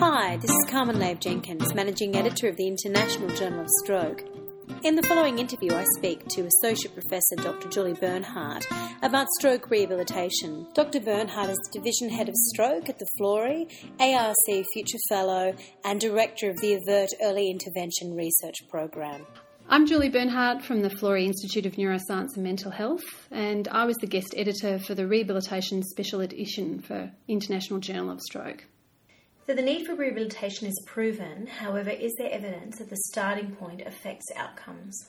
Hi, this is Carmen Lahiff-Jenkins, Managing Editor of the International Journal of Stroke. In the following interview, I speak to Associate Professor Dr. Julie Bernhardt about stroke rehabilitation. Dr. Bernhardt is Division Head of Stroke at the Florey, ARC Future Fellow, and Director of the AVERT Early Intervention Research Program. I'm Julie Bernhardt from the Florey Institute of Neuroscience and Mental Health, and I was the guest editor for the Rehabilitation Special Edition for International Journal of Stroke. So the need for rehabilitation is proven, however, is there evidence that the starting point affects outcomes?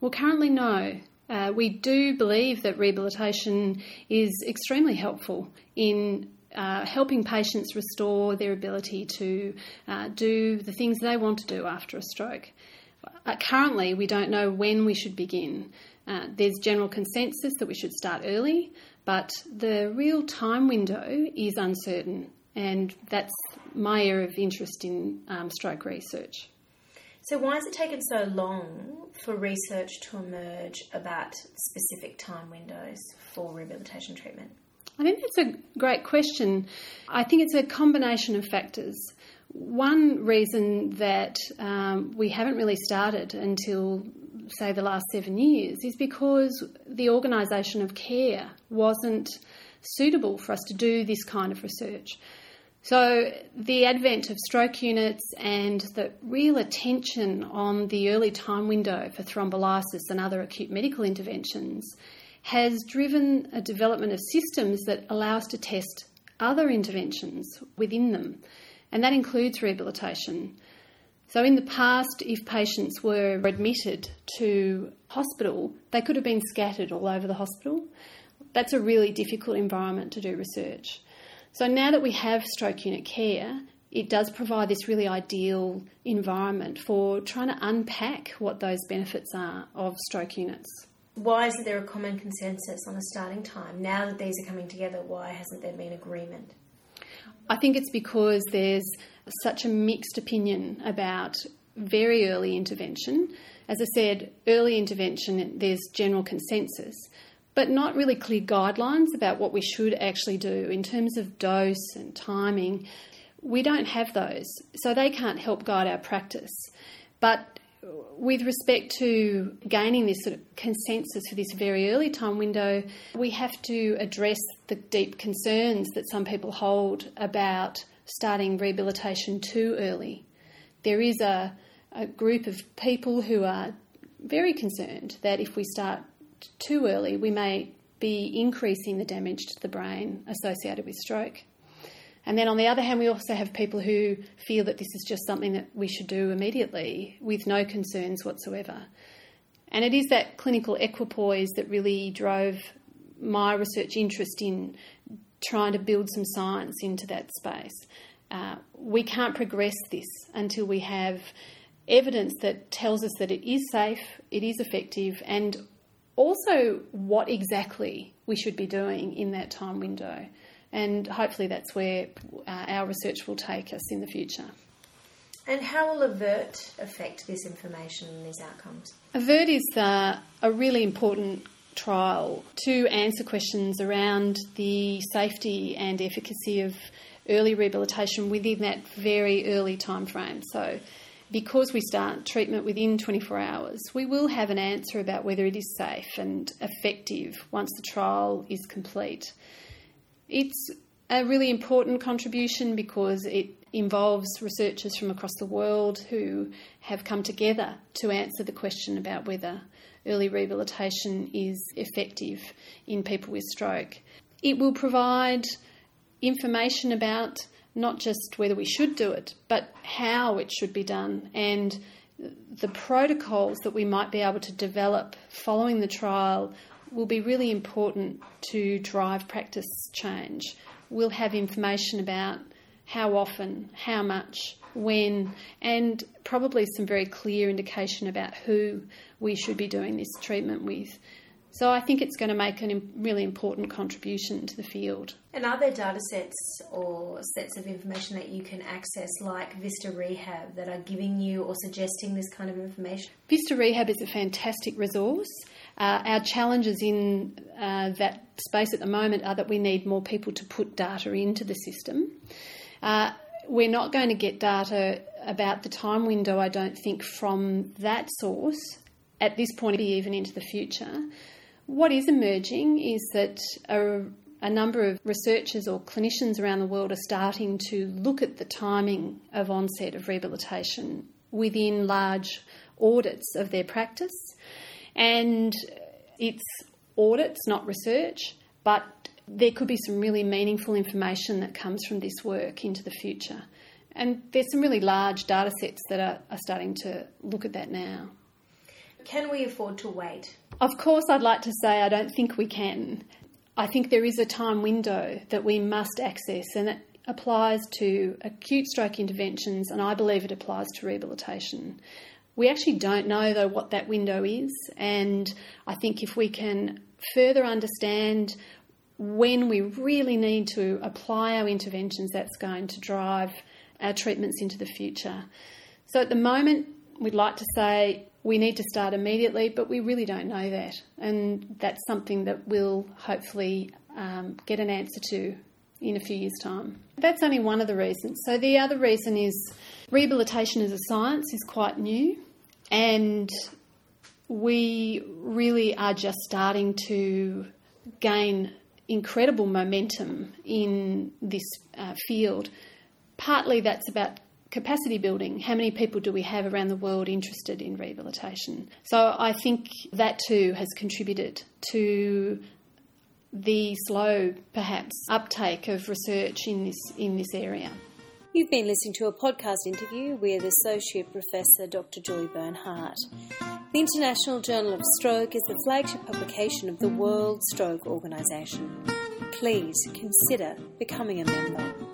Well, currently, no. Uh, we do believe that rehabilitation is extremely helpful in uh, helping patients restore their ability to uh, do the things they want to do after a stroke. Uh, currently, we don't know when we should begin. Uh, there's general consensus that we should start early, but the real time window is uncertain and that's my area of interest in um, stroke research. So, why has it taken so long for research to emerge about specific time windows for rehabilitation treatment? I think that's a great question. I think it's a combination of factors. One reason that um, we haven't really started until, say, the last seven years is because the organisation of care wasn't suitable for us to do this kind of research. So, the advent of stroke units and the real attention on the early time window for thrombolysis and other acute medical interventions has driven a development of systems that allow us to test other interventions within them, and that includes rehabilitation. So, in the past, if patients were admitted to hospital, they could have been scattered all over the hospital. That's a really difficult environment to do research. So now that we have stroke unit care, it does provide this really ideal environment for trying to unpack what those benefits are of stroke units. Why isn't there a common consensus on a starting time? Now that these are coming together, why hasn't there been agreement? I think it's because there's such a mixed opinion about very early intervention. As I said, early intervention, there's general consensus but not really clear guidelines about what we should actually do in terms of dose and timing. We don't have those, so they can't help guide our practice. But with respect to gaining this sort of consensus for this very early time window, we have to address the deep concerns that some people hold about starting rehabilitation too early. There is a, a group of people who are very concerned that if we start too early, we may be increasing the damage to the brain associated with stroke. And then on the other hand, we also have people who feel that this is just something that we should do immediately with no concerns whatsoever. And it is that clinical equipoise that really drove my research interest in trying to build some science into that space. Uh, we can't progress this until we have evidence that tells us that it is safe, it is effective, and also what exactly we should be doing in that time window. And hopefully that's where uh, our research will take us in the future. And how will AVERT affect this information and these outcomes? AVERT is uh, a really important trial to answer questions around the safety and efficacy of early rehabilitation within that very early time frame. So because we start treatment within 24 hours, we will have an answer about whether it is safe and effective once the trial is complete. It's a really important contribution because it involves researchers from across the world who have come together to answer the question about whether early rehabilitation is effective in people with stroke. It will provide information about not just whether we should do it, but how it should be done and the protocols that we might be able to develop following the trial will be really important to drive practice change. We'll have information about how often, how much, when, and probably some very clear indication about who we should be doing this treatment with. So I think it's going to make a really important contribution to the field. And are there data sets or sets of information that you can access, like Vista Rehab, that are giving you or suggesting this kind of information? Vista Rehab is a fantastic resource. Uh, our challenges in uh, that space at the moment are that we need more people to put data into the system. Uh, we're not going to get data about the time window, I don't think, from that source at this point, even into the future. What is emerging is that a, a, number of researchers or clinicians around the world are starting to look at the timing of onset of rehabilitation within large audits of their practice. And it's audits, not research, but there could be some really meaningful information that comes from this work into the future. And there's some really large data sets that are, are starting to look at that now. Can we afford to wait? Of course, I'd like to say I don't think we can. I think there is a time window that we must access, and it applies to acute stroke interventions, and I believe it applies to rehabilitation. We actually don't know, though, what that window is, and I think if we can further understand when we really need to apply our interventions, that's going to drive our treatments into the future. So at the moment, we'd like to say we need to start immediately, but we really don't know that. And that's something that we'll hopefully um, get an answer to in a few years' time. That's only one of the reasons. So the other reason is rehabilitation as a science is quite new, and we really are just starting to gain incredible momentum in this uh, field. Partly that's about capacity building. How many people do we have around the world interested in rehabilitation? So I think that too has contributed to the slow, perhaps, uptake of research in this in this area. You've been listening to a podcast interview with Associate Professor Dr. Julie Bernhardt. The International Journal of Stroke is the flagship publication of the World Stroke Organisation. Please consider becoming a member.